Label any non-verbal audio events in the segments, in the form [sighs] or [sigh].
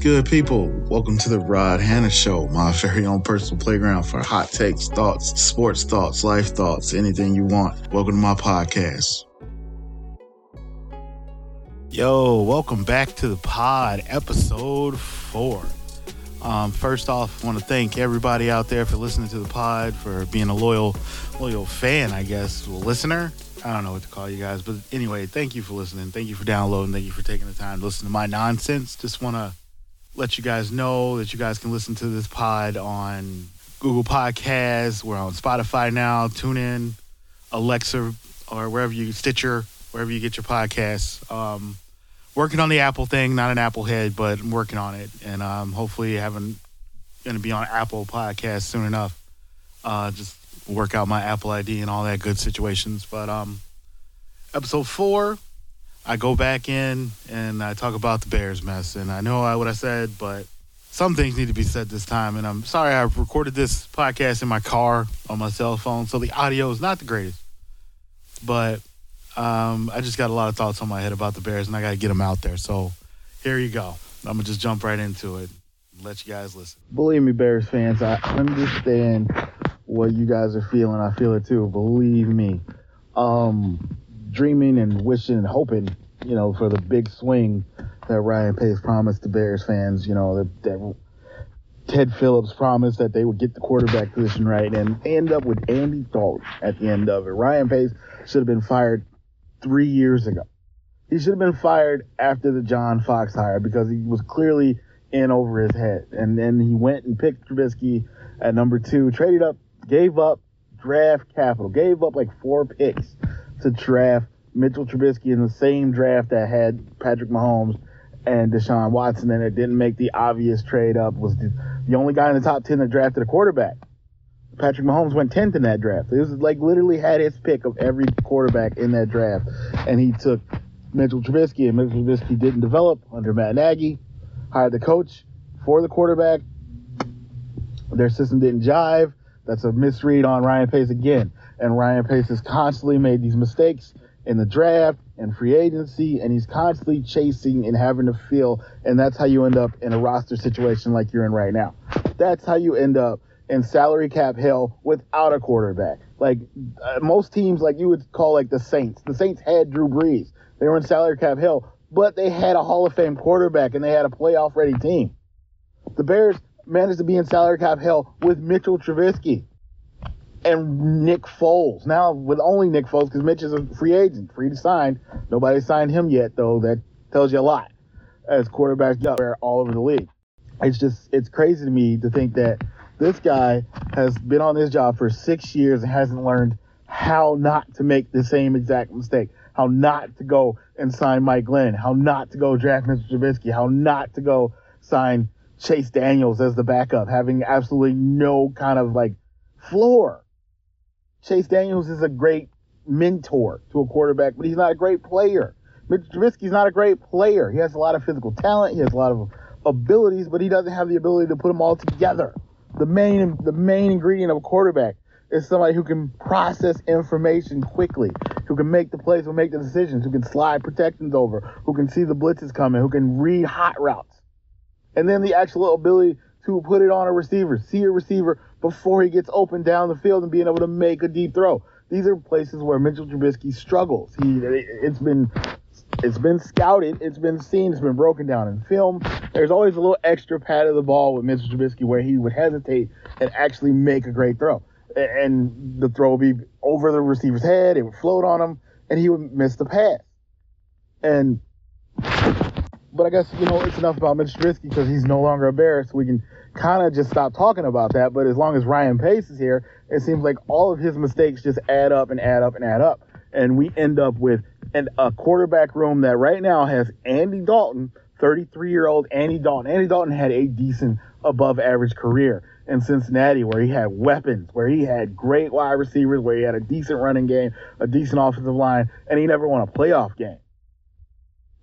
Good, people? Welcome to the Rod Hanna Show, my very own personal playground for hot takes, thoughts, sports thoughts, life thoughts, anything you want. Welcome to my podcast. Yo, welcome back to the pod, episode four. Um, first off, I want to thank everybody out there for listening to the pod, for being a loyal, loyal fan, I guess, listener. I don't know what to call you guys, but anyway, thank you for listening. Thank you for downloading. Thank you for taking the time to listen to my nonsense. Just want to let you guys know that you guys can listen to this pod on Google Podcasts. We're on Spotify now. TuneIn, Alexa, or wherever you Stitcher, wherever you get your podcasts. Um, working on the Apple thing, not an Apple head, but I'm working on it, and um, hopefully having going to be on Apple Podcasts soon enough. Uh, just work out my Apple ID and all that good situations. But um, episode four, I go back in and I talk about the Bears mess. And I know what I said, but some things need to be said this time. And I'm sorry I recorded this podcast in my car on my cell phone, so the audio is not the greatest. But um, I just got a lot of thoughts on my head about the Bears, and I got to get them out there. So here you go. I'm gonna just jump right into it. Let you guys listen. Believe me, Bears fans, I understand what you guys are feeling. I feel it too. Believe me. Um, dreaming and wishing and hoping, you know, for the big swing that Ryan Pace promised the Bears fans. You know that, that Ted Phillips promised that they would get the quarterback position right and end up with Andy Dalton at the end of it. Ryan Pace should have been fired three years ago. He should have been fired after the John Fox hire because he was clearly in over his head. And then he went and picked Trubisky at number two, traded up gave up draft capital, gave up like four picks to draft Mitchell Trubisky in the same draft that had Patrick Mahomes and Deshaun Watson, and it didn't make the obvious trade up. Was the, the only guy in the top ten that drafted a quarterback. Patrick Mahomes went 10th in that draft. It was like literally had his pick of every quarterback in that draft, and he took Mitchell Trubisky, and Mitchell Trubisky didn't develop under Matt Nagy. Hired the coach for the quarterback. Their system didn't jive. That's a misread on Ryan Pace again. And Ryan Pace has constantly made these mistakes in the draft and free agency, and he's constantly chasing and having to feel, and that's how you end up in a roster situation like you're in right now. That's how you end up in salary cap hell without a quarterback. Like uh, most teams, like you would call like the Saints. The Saints had Drew Brees. They were in salary cap hell, but they had a Hall of Fame quarterback and they had a playoff ready team. The Bears managed to be in salary cap hell with Mitchell Trubisky and Nick Foles. Now with only Nick Foles because Mitch is a free agent, free to sign. Nobody signed him yet though. That tells you a lot as quarterbacks go all over the league. It's just it's crazy to me to think that this guy has been on this job for six years and hasn't learned how not to make the same exact mistake, how not to go and sign Mike Glenn, how not to go draft Mr. Trubisky, how not to go sign Chase Daniels as the backup, having absolutely no kind of like floor. Chase Daniels is a great mentor to a quarterback, but he's not a great player. Mitch Trubisky's not a great player. He has a lot of physical talent. He has a lot of abilities, but he doesn't have the ability to put them all together. The main, the main ingredient of a quarterback is somebody who can process information quickly, who can make the plays, who make the decisions, who can slide protections over, who can see the blitzes coming, who can read hot routes and then the actual ability to put it on a receiver, see a receiver before he gets open down the field and being able to make a deep throw. These are places where Mitchell Trubisky struggles. He it's been it's been scouted, it's been seen, it's been broken down in film. There's always a little extra pad of the ball with Mitchell Trubisky where he would hesitate and actually make a great throw. And the throw would be over the receiver's head, it would float on him, and he would miss the pass. And but I guess you know it's enough about Mitch Trubisky because he's no longer a Bear, so we can kind of just stop talking about that. But as long as Ryan Pace is here, it seems like all of his mistakes just add up and add up and add up, and we end up with an, a quarterback room that right now has Andy Dalton, 33 year old Andy Dalton. Andy Dalton had a decent above average career in Cincinnati where he had weapons, where he had great wide receivers, where he had a decent running game, a decent offensive line, and he never won a playoff game.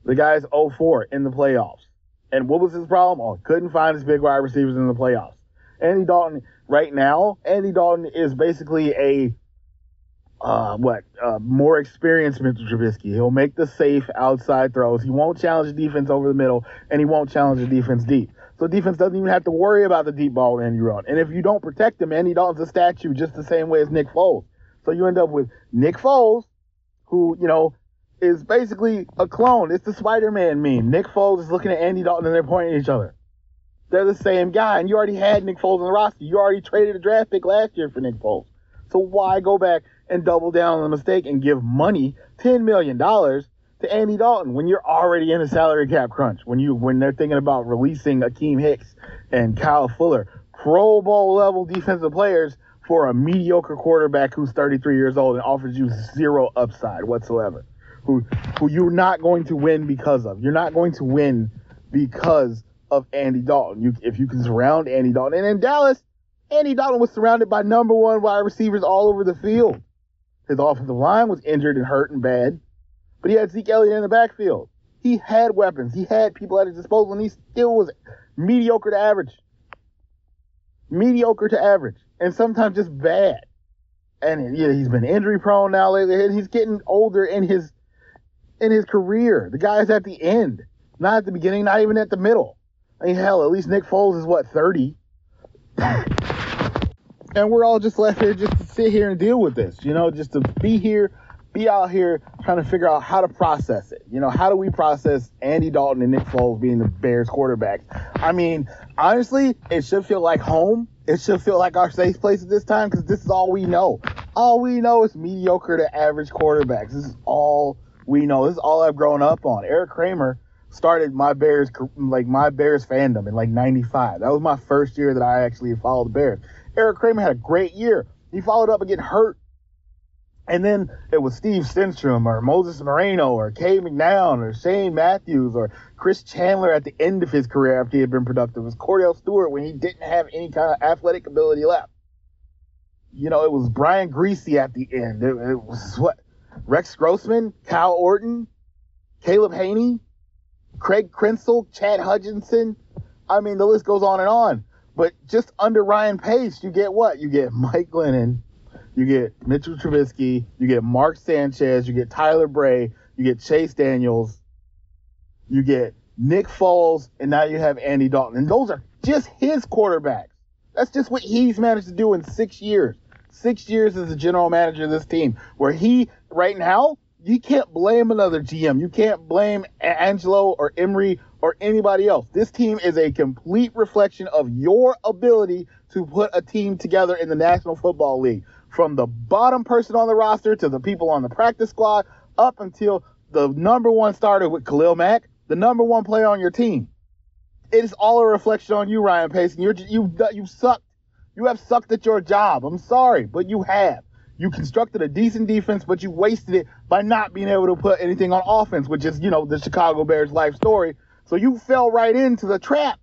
The guy's 0-4 in the playoffs. And what was his problem? Oh, couldn't find his big wide receivers in the playoffs. Andy Dalton, right now, Andy Dalton is basically a uh, what uh, more experienced Mr. Trubisky. He'll make the safe outside throws. He won't challenge the defense over the middle, and he won't challenge the defense deep. So defense doesn't even have to worry about the deep ball Andy Dalton. And if you don't protect him, Andy Dalton's a statue just the same way as Nick Foles. So you end up with Nick Foles, who you know is basically a clone. It's the Spider-Man meme. Nick Foles is looking at Andy Dalton and they're pointing at each other. They're the same guy, and you already had Nick Foles on the roster. You already traded a draft pick last year for Nick Foles. So why go back and double down on the mistake and give money, $10 million, to Andy Dalton when you're already in a salary cap crunch? When you when they're thinking about releasing Akiem Hicks and Kyle Fuller, Pro Bowl level defensive players for a mediocre quarterback who's 33 years old and offers you zero upside whatsoever. Who who you're not going to win because of. You're not going to win because of Andy Dalton. You if you can surround Andy Dalton. And in Dallas, Andy Dalton was surrounded by number one wide receivers all over the field. His offensive line was injured and hurt and bad, but he had Zeke Elliott in the backfield. He had weapons. He had people at his disposal, and he still was mediocre to average. Mediocre to average, and sometimes just bad. And yeah, he's been injury prone now lately. And he's getting older in his in his career. The guy's at the end, not at the beginning, not even at the middle. I mean, hell, at least Nick Foles is what thirty [laughs] and we're all just left here just to sit here and deal with this, you know, just to be here, be out here trying to figure out how to process it. You know, how do we process Andy Dalton and Nick Foles being the Bears quarterbacks? I mean, honestly, it should feel like home. It should feel like our safe place at this time because this is all we know. All we know is mediocre to average quarterbacks. This is all we know. This is all I've grown up on. Eric Kramer started my Bears, like my Bears fandom in like 95. That was my first year that I actually followed the Bears. Eric Kramer had a great year. He followed up and getting hurt. And then it was Steve Stenstrom or Moses Moreno or Cade McNown or Shane Matthews or Chris Chandler at the end of his career after he had been productive. It was Kordell Stewart when he didn't have any kind of athletic ability left. You know, it was Brian Griese at the end. It, it was what? Rex Grossman, Kyle Orton, Caleb Hanie, Craig Krenzel, Chad Hutchinson. I mean, the list goes on and on. But just under Ryan Pace, you get what? You get Mike Glennon, you get Mitchell Trubisky, you get Mark Sanchez, you get Tyler Bray, you get Chase Daniels, you get Nick Foles, and now you have Andy Dalton. And those are just his quarterbacks. That's just what he's managed to do in six years. Six years as a general manager of this team, where he, right now, you can't blame another GM. You can't blame Angelo or Emery or anybody else. This team is a complete reflection of your ability to put a team together in the National Football League. From the bottom person on the roster to the people on the practice squad up until the number one starter with Khalil Mack, the number one player on your team. It is all a reflection on you, Ryan Pace. You're, you, you sucked. You have sucked at your job. I'm sorry, but you have. You constructed a decent defense, but you wasted it by not being able to put anything on offense, which is, you know, the Chicago Bears life story so you fell right into the trap.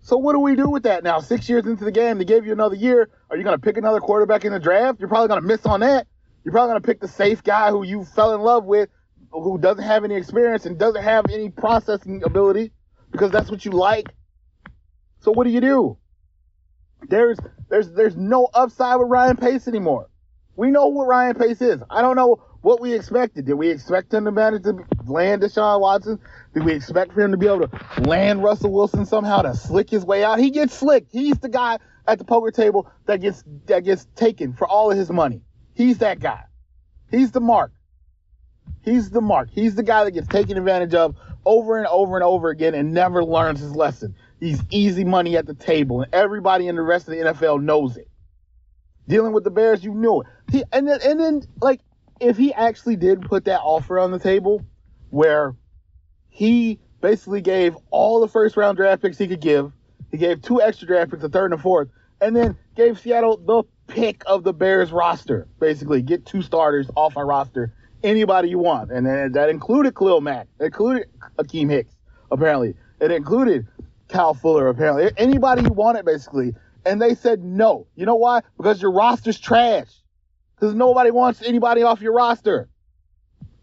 So what do we do with that now? Six years into the game, they gave you another year. Are you going to pick another quarterback in the draft? You're probably going to miss on that. You're probably going to pick the safe guy who you fell in love with, who doesn't have any experience and doesn't have any processing ability because that's what you like. So what do you do? There's there's there's no upside with Ryan Pace anymore. We know what Ryan Pace is. I don't know what we expected. Did we expect him to manage to land Deshaun Watson? Did we expect for him to be able to land Russell Wilson somehow to slick his way out? He gets slicked. He's the guy at the poker table that gets that gets taken for all of his money. He's that guy. He's the mark. He's the mark. He's the guy that gets taken advantage of over and over and over again and never learns his lesson. He's easy money at the table, and everybody in the rest of the NFL knows it. Dealing with the Bears, you knew it. He and then and then like if he actually did put that offer on the table, where he basically gave all the first round draft picks he could give. He gave two extra draft picks, a third and a fourth, and then gave Seattle the pick of the Bears roster. Basically, get two starters off our roster, anybody you want, and then that included Khalil Mack, included Akiem Hicks, apparently, it included Kyle Fuller, apparently, anybody you wanted, basically. And they said no. You know why? Because your roster's trash. Because nobody wants anybody off your roster.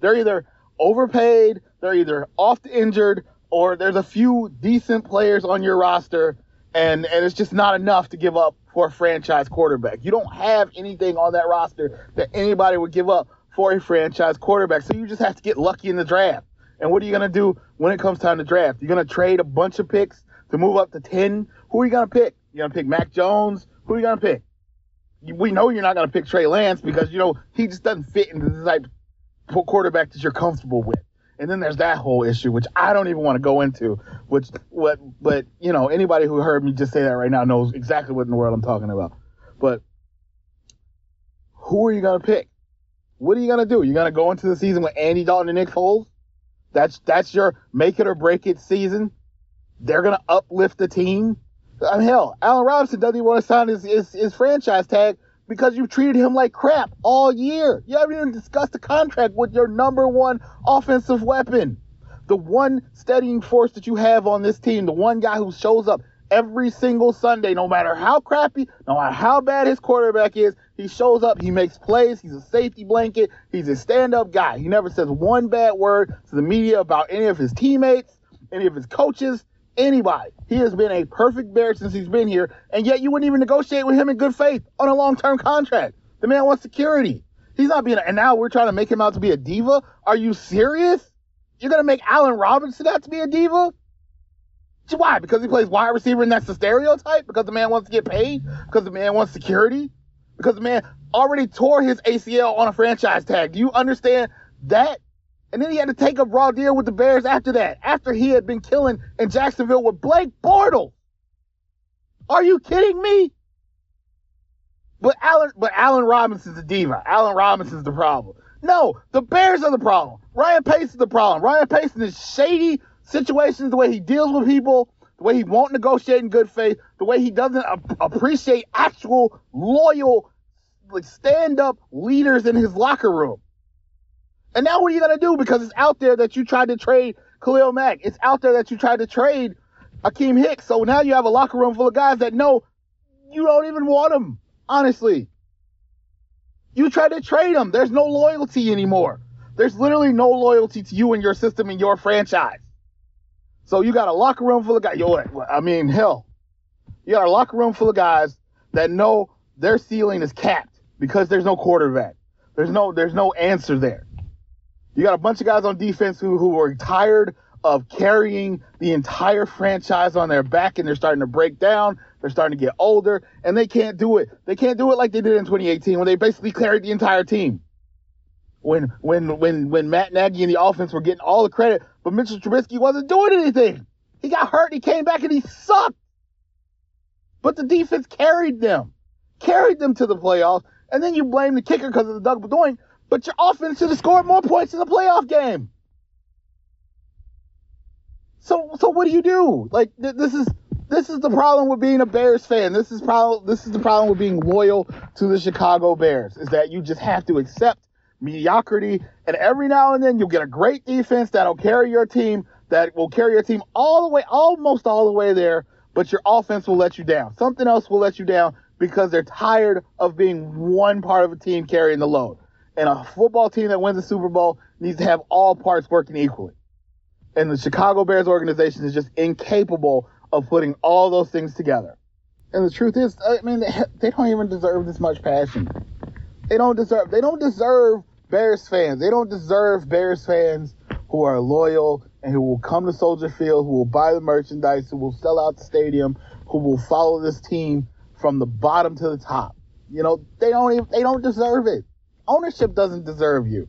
They're either overpaid they're either off the injured or there's a few decent players on your roster and, and it's just not enough to give up for a franchise quarterback. You don't have anything on that roster that anybody would give up for a franchise quarterback. So you just have to get lucky in the draft. And what are you going to do when it comes time to draft? You're going to trade a bunch of picks to move up to 10. Who are you going to pick? You're going to pick Mac Jones? Who are you going to pick? We know you're not going to pick Trey Lance because, you know, he just doesn't fit into the type of quarterback that you're comfortable with. And then there's that whole issue, which I don't even want to go into. Which, what, but you know, anybody who heard me just say that right now knows exactly what in the world I'm talking about. But who are you gonna pick? What are you gonna do? You're gonna go into the season with Andy Dalton and Nick Foles? That's that's your make it or break it season. They're gonna uplift the team. I mean, hell, Allen Robinson doesn't even want to sign his, his, his franchise tag because you treated him like crap all year. You haven't even discussed the contract with your number one offensive weapon. The one steadying force that you have on this team, the one guy who shows up every single Sunday, no matter how crappy, no matter how bad his quarterback is, he shows up, he makes plays, he's a safety blanket, he's a stand up guy. He never says one bad word to the media about any of his teammates, any of his coaches anybody. He has been a perfect bear since he's been here, and yet you wouldn't even negotiate with him in good faith on a long term contract. The man wants security. He's not being, and now we're trying to make him out to be a diva. Are you serious? You're gonna make Allen Robinson out to be a diva? Why? Because he plays wide receiver and that's the stereotype? Because the man wants to get paid? Because the man wants security? Because the man already tore his ACL on a franchise tag. Do you understand that? And then he had to take a raw deal with the Bears after that, after he had been killing in Jacksonville with Blake Bortles. Are you kidding me? But Allen, but Allen Robinson's the diva. Allen Robinson's the problem. No, the Bears are the problem. Ryan Pace is the problem. Ryan Pace in his shady situations, the way he deals with people, the way he won't negotiate in good faith, the way he doesn't appreciate actual loyal, like stand-up leaders in his locker room. And now what are you to do? Because it's out there that you tried to trade Khalil Mack. It's out there that you tried to trade Akiem Hicks. So now you have a locker room full of guys that know you don't even want them, honestly. You tried to trade them. There's no loyalty anymore. There's literally no loyalty to you and your system and your franchise. So you got a locker room full of guys. Yo, I mean, hell, you got a locker room full of guys that know their ceiling is capped because there's no quarterback. There's no, there's no answer there. You got a bunch of guys on defense who, who are tired of carrying the entire franchise on their back and they're starting to break down. They're starting to get older and they can't do it. They can't do it like they did in 2018 when they basically carried the entire team. When, when, when, when Matt Nagy and the offense were getting all the credit, but Mitchell Trubisky wasn't doing anything. He got hurt. He came back and he sucked. But the defense carried them, carried them to the playoffs. And then you blame the kicker because of the double doink. But your offense should have scored more points in the playoff game. So, so what do you do? Like, th- this is this is the problem with being a Bears fan. This is problem. This is the problem with being loyal to the Chicago Bears. Is that you just have to accept mediocrity, and every now and then you'll get a great defense that'll carry your team, that will carry your team all the way, almost all the way there. But your offense will let you down. Something else will let you down because they're tired of being one part of a team carrying the load. And a football team that wins a Super Bowl needs to have all parts working equally. And the Chicago Bears organization is just incapable of putting all those things together. And the truth is, I mean, they, they don't even deserve this much passion. They don't deserve, they don't deserve Bears fans. They don't deserve Bears fans who are loyal and who will come to Soldier Field, who will buy the merchandise, who will sell out the stadium, who will follow this team from the bottom to the top. You know, they don't even, they don't deserve it. Ownership doesn't deserve you.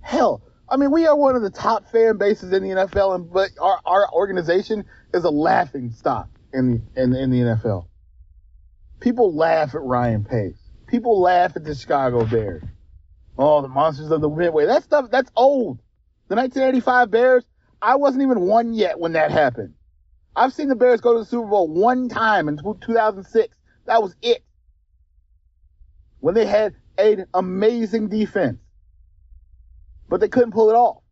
Hell, I mean, we are one of the top fan bases in the NFL, and but our, our organization is a laughing stock in the, in, in the NFL. People laugh at Ryan Pace. People laugh at the Chicago Bears. Oh, the monsters of the Midway. That stuff, that's old. The 1985 Bears, I wasn't even one yet when that happened. I've seen the Bears go to the Super Bowl one time in 2006. That was it. When they had an amazing defense. But they couldn't pull it off.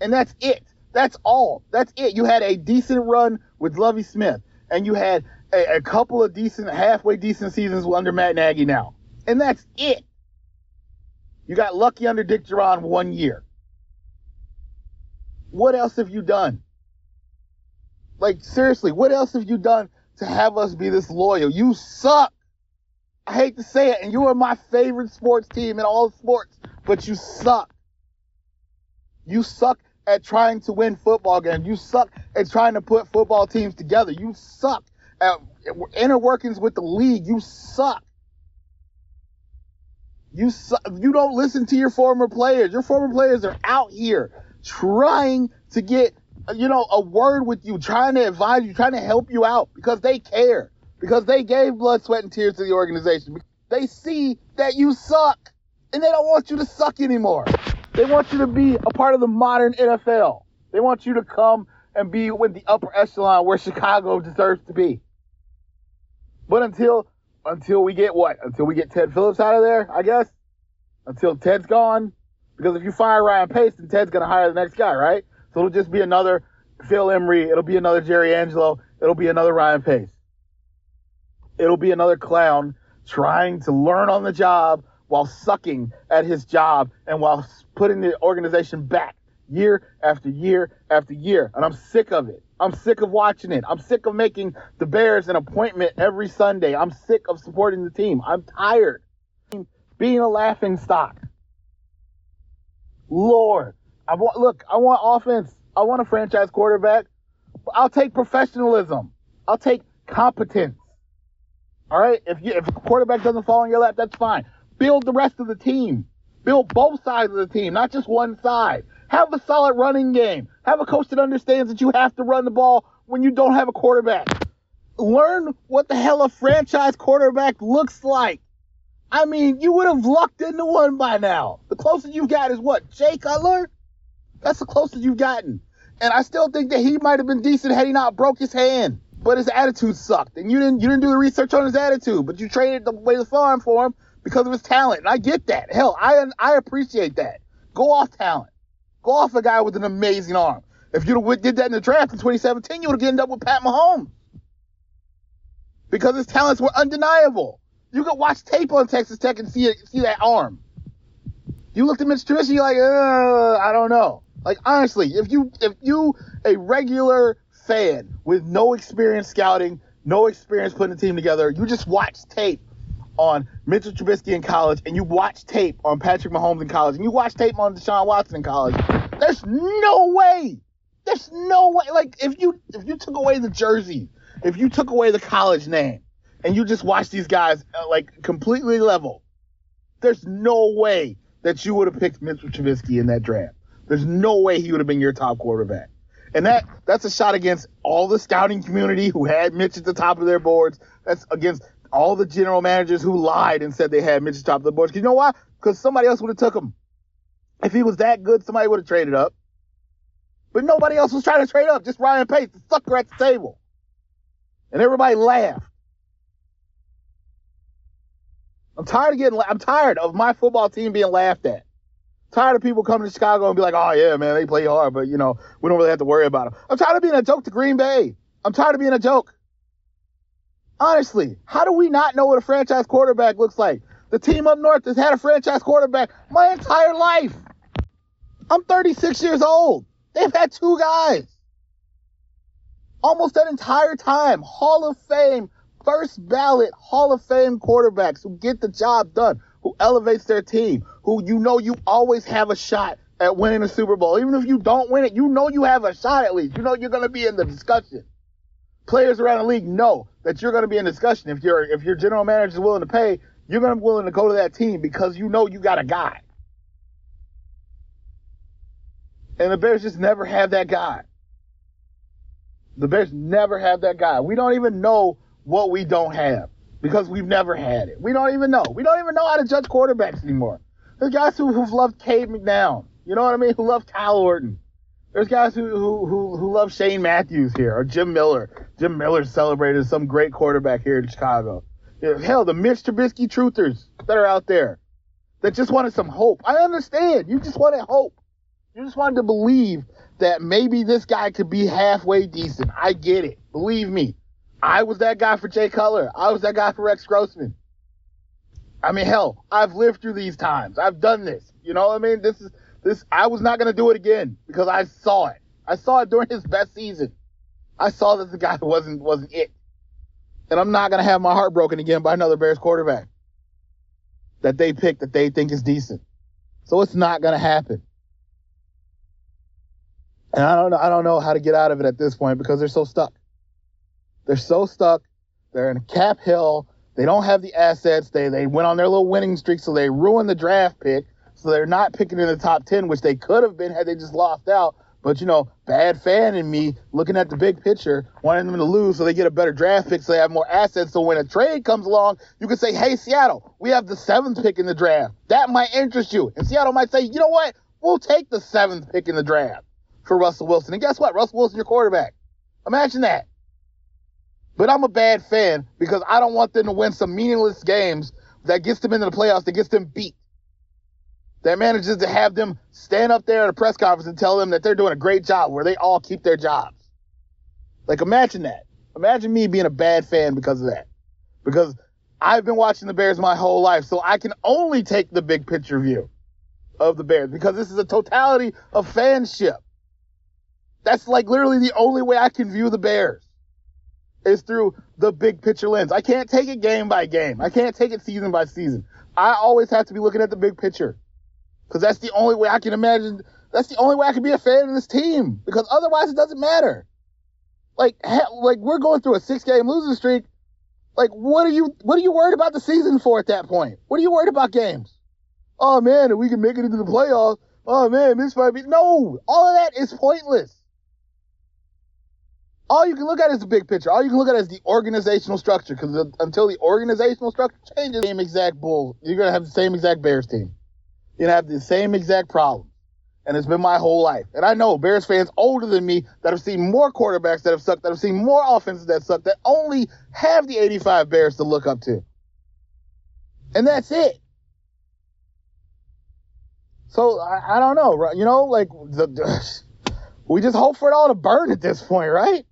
And that's it. That's all. That's it. You had a decent run with Lovie Smith, and you had a, a couple of decent, halfway decent seasons under Matt Nagy now. And that's it. You got lucky under Dick Jauron one year. What else have you done? Like, seriously, what else have you done to have us be this loyal. You suck. I hate to say it, and you are my favorite sports team in all sports, but you suck. You suck at trying to win football games. You suck at trying to put football teams together. You suck at inner workings with the league. You suck. You. You don't listen to your former players. Your former players are out here trying to get, you know, a word with you, trying to advise you, trying to help you out because they care, because they gave blood, sweat, and tears to the organization. They see that you suck and they don't want you to suck anymore. They want you to be a part of the modern NFL. They want you to come and be with the upper echelon where Chicago deserves to be. But until until we get what? Until we get Ted Phillips out of there, I guess. Until Ted's gone. Because if you fire Ryan Pace, then Ted's gonna hire the next guy, right? So it'll just be another Phil Emery, it'll be another Jerry Angelo, it'll be another Ryan Pace. It'll be another clown trying to learn on the job while sucking at his job and while putting the organization back year after year after year. And I'm sick of it. I'm sick of watching it. I'm sick of making the Bears an appointment every Sunday. I'm sick of supporting the team. I'm tired being a laughing stock. Lord, I want look, I want offense. I want a franchise quarterback. I'll take professionalism. I'll take competence. All right? If you if a quarterback doesn't fall in your lap, that's fine. Build the rest of the team. Build both sides of the team, not just one side. Have a solid running game. Have a coach that understands that you have to run the ball when you don't have a quarterback. Learn what the hell a franchise quarterback looks like. I mean, you would have lucked into one by now. The closest you've got is what? Jay Cutler? That's the closest you've gotten. And I still think that he might have been decent had he not broke his hand. But his attitude sucked. And you didn't you didn't do the research on his attitude, but you traded the way the farm for him because of his talent. And I get that. Hell, I I appreciate that. Go off talent. Go off a guy with an amazing arm. If you'd did that in the draft in 2017, you would have ended up with Pat Mahomes. Because his talents were undeniable. You could watch tape on Texas Tech and see see that arm. You looked at Mitch Trubisky, you're like, uh, I don't know. Like honestly, if you if you a regular fan with no experience scouting, no experience putting a team together, you just watch tape on Mitchell Trubisky in college and you watch tape on Patrick Mahomes in college and you watch tape on Deshaun Watson in college, there's no way. There's no way. Like if you if you took away the jersey, if you took away the college name, and you just watch these guys uh, like completely level, there's no way that you would have picked Mitchell Trubisky in that draft. There's no way he would have been your top quarterback. And that that's a shot against all the scouting community who had Mitch at the top of their boards. That's against all the general managers who lied and said they had Mitch at the top of the board. You know why? Because somebody else would have took him. If he was that good, somebody would have traded up. But nobody else was trying to trade up. Just Ryan Pace, the sucker at the table. And everybody laughed. I'm tired of getting. I'm tired of my football team being laughed at. Tired of people coming to Chicago and be like, "Oh yeah, man, they play hard, but you know we don't really have to worry about them." I'm tired of being a joke to Green Bay. I'm tired of being a joke. Honestly, how do we not know what a franchise quarterback looks like? The team up north has had a franchise quarterback my entire life. I'm 36 years old. They've had two guys. Almost that entire time. Hall of Fame, first ballot Hall of Fame quarterbacks who get the job done, who elevates their team, who you know you always have a shot at winning a Super Bowl. Even if you don't win it, you know you have a shot at least. You know you're going to be in the discussion players around the league know that you're going to be in discussion. If your if your general manager is willing to pay, you're going to be willing to go to that team because you know you got a guy. And the Bears just never have that guy. The Bears never have that guy. We don't even know what we don't have because we've never had it. We don't even know. We don't even know how to judge quarterbacks anymore. There's guys who, who've loved Cade McNown. You know what I mean? Who love Kyle Orton. There's guys who, who, who, who love Shane Matthews here or Jim Miller. Jim Miller celebrated some great quarterback here in Chicago. Hell, the Mitch Trubisky truthers that are out there that just wanted some hope. I understand. You just wanted hope. You just wanted to believe that maybe this guy could be halfway decent. I get it. Believe me. I was that guy for Jay Cutler. I was that guy for Rex Grossman. I mean, hell, I've lived through these times. I've done this. You know what I mean? This is this I was not gonna do it again because I saw it. I saw it during his best season. I saw that the guy [laughs] wasn't wasn't it. And I'm not going to have my heart broken again by another Bears quarterback that they pick that they think is decent. So it's not going to happen. And I don't know, I don't know how to get out of it at this point because they're so stuck. They're so stuck. They're in cap hill. They don't have the assets. They they went on their little winning streak, so they ruined the draft pick. So they're not picking in the top ten, which they could have been had they just lost out. But you know, bad fan in me looking at the big picture, wanting them to lose so they get a better draft pick, so they have more assets. So when a trade comes along, you can say, "Hey, Seattle, we have the seventh pick in the draft. That might interest you." And Seattle might say, "You know what? We'll take the seventh pick in the draft for Russell Wilson." And guess what? Russell Wilson, your quarterback. Imagine that. But I'm a bad fan because I don't want them to win some meaningless games that gets them into the playoffs, that gets them beat. That manages to have them stand up there at a press conference and tell them that they're doing a great job where they all keep their jobs. Like imagine that. Imagine me being a bad fan because of that. Because I've been watching the Bears my whole life, so I can only take the big picture view of the Bears because this is a totality of fanship. That's like literally the only way I can view the Bears is through the big picture lens. I can't take it game by game. I can't take it season by season. I always have to be looking at the big picture because that's the only way I can imagine. That's the only way I can be a fan of this team because otherwise it doesn't matter. Like, like we're going through a six game losing streak. Like, what are you, what are you worried about the season for at that point? What are you worried about games? Oh man, if we can make it into the playoffs. Oh man, this might be, no, all of that is pointless all you can look at is the big picture. All you can look at is the organizational structure. Because until the organizational structure changes, same exact bull, you're gonna have the same exact Bears team. You're gonna have the same exact problem. And it's been my whole life. And I know Bears fans older than me that have seen more quarterbacks that have sucked, that have seen more offenses that suck, that only have the 85 Bears to look up to. And that's it. So I, I don't know, you know, like the, [sighs] we just hope for it all to burn at this point, right?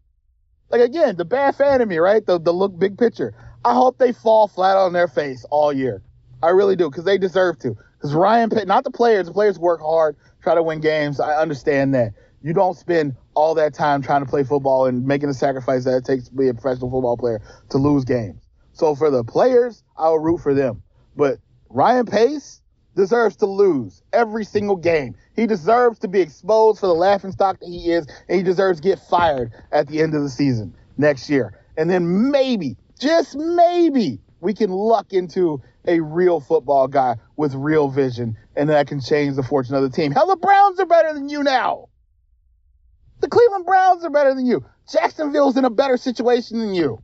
Like again, the bad fan of me, right? The the look big picture. I hope they fall flat on their face all year. I really do, because they deserve to. Because Ryan, not the players. The players work hard, try to win games. I understand that. You don't spend all that time trying to play football and making the sacrifice that it takes to be a professional football player to lose games. So for the players, I will root for them. But Ryan Pace deserves to lose every single game. He deserves to be exposed for the laughing stock that he is, and he deserves to get fired at the end of the season next year. And then maybe, just maybe, we can luck into a real football guy with real vision, and that can change the fortune of the team. Hell, the Browns are better than you now. The Cleveland Browns are better than you. Jacksonville's in a better situation than you.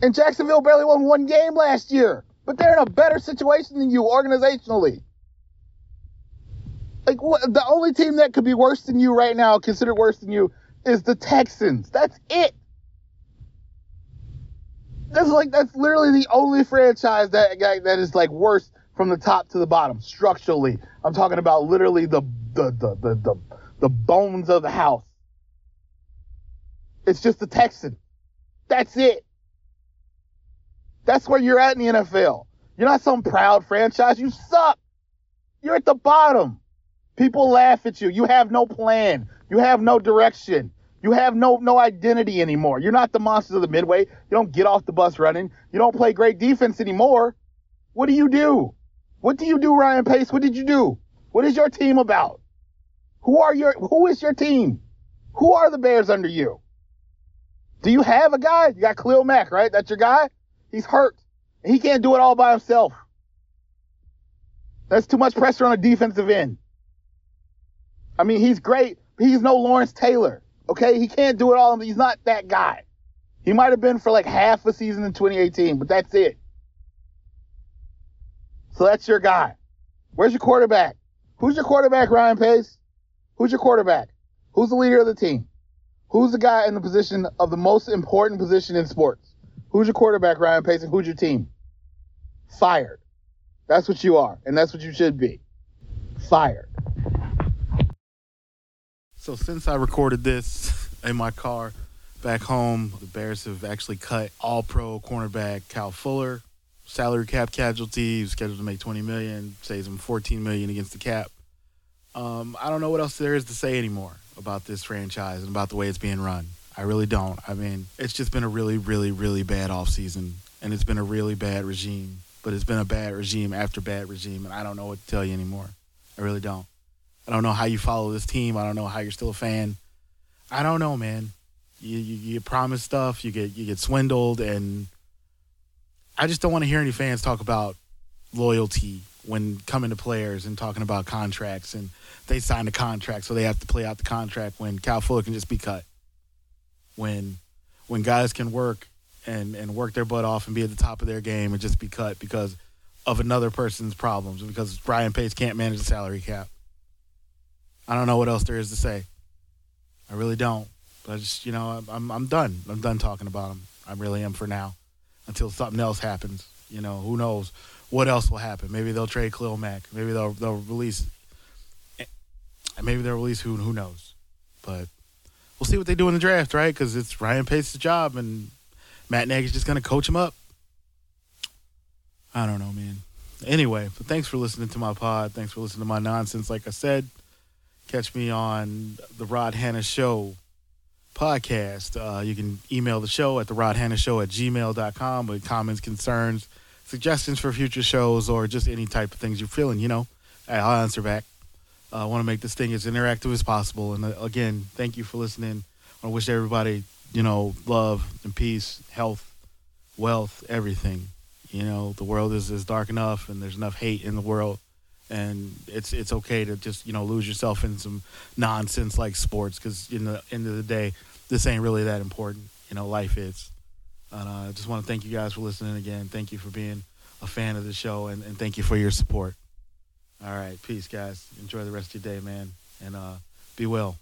And Jacksonville barely won one game last year, but they're in a better situation than you organizationally. Like the only team that could be worse than you right now, considered worse than you, is the Texans. That's it. That's like that's literally the only franchise that that is like worse from the top to the bottom structurally. I'm talking about literally the the the the the, the bones of the house. It's just the Texans. That's it. That's where you're at in the NFL. You're not some proud franchise. You suck. You're at the bottom. People laugh at you. You have no plan. You have no direction. You have no no identity anymore. You're not the monsters of the midway. You don't get off the bus running. You don't play great defense anymore. What do you do? What do you do, Ryan Pace? What did you do? What is your team about? Who are your who is your team? Who are the Bears under you? Do you have a guy? You got Khalil Mack, right? That's your guy? He's hurt. He can't do it all by himself. That's too much pressure on a defensive end. I mean, he's great. He's no Lawrence Taylor. Okay, he can't do it all. He's not that guy. He might have been for like half a season in 2018, but that's it. So that's your guy. Where's your quarterback? Who's your quarterback, Ryan Pace? Who's your quarterback? Who's the leader of the team? Who's the guy in the position of the most important position in sports? Who's your quarterback, Ryan Pace, and who's your team? Fired. That's what you are, and that's what you should be. Fired. So since I recorded this [laughs] in my car back home, the Bears have actually cut all pro cornerback Cal Fuller, salary cap casualty, scheduled to make 20 million, saves him 14 million against the cap. Um, I don't know what else there is to say anymore about this franchise and about the way it's being run. I really don't. I mean, it's just been a really, really, really bad off season, and it's been a really bad regime. But it's been a bad regime after bad regime, and I don't know what to tell you anymore. I really don't. I don't know how you follow this team. I don't know how you're still a fan. I don't know, man. You you, you promise stuff, you get you get swindled, and I just don't want to hear any fans talk about loyalty when coming to players and talking about contracts and they signed a contract, so they have to play out the contract when Cal Fuller can just be cut. When when guys can work and and work their butt off and be at the top of their game and just be cut because of another person's problems because Ryan Pace can't manage the salary cap. I don't know what else there is to say. I really don't. But I just you know I'm I'm, done. I'm done talking about him. I really am for now, until something else happens. You know who knows what else will happen. Maybe they'll trade Khalil Mack. Maybe they'll they'll release. Eh, maybe they'll release who who knows, but we'll see what they do in the draft, right? Because it's Ryan Pace's job, and Matt Nagy's just going to coach him up. I don't know, man. Anyway, but thanks for listening to my pod. Thanks for listening to my nonsense. Like I said, catch me on the Rod Hanna Show podcast. Uh, you can email the show at the Rod Hanna Show at gmail.com with comments, concerns, suggestions for future shows, or just any type of things you're feeling, you know. I'll answer back. Uh, I want to make this thing as interactive as possible. And uh, again, thank you for listening. I wish everybody, you know, love and peace, health, wealth, everything. You know, the world is, is dark enough and there's enough hate in the world. And it's it's okay to just, you know, lose yourself in some nonsense like sports because, in the end of the day, this ain't really that important. You know, life is. And uh, I just want to thank you guys for listening again. Thank you for being a fan of the show and, and thank you for your support. All right. Peace, guys. Enjoy the rest of your day, man. And uh, be well.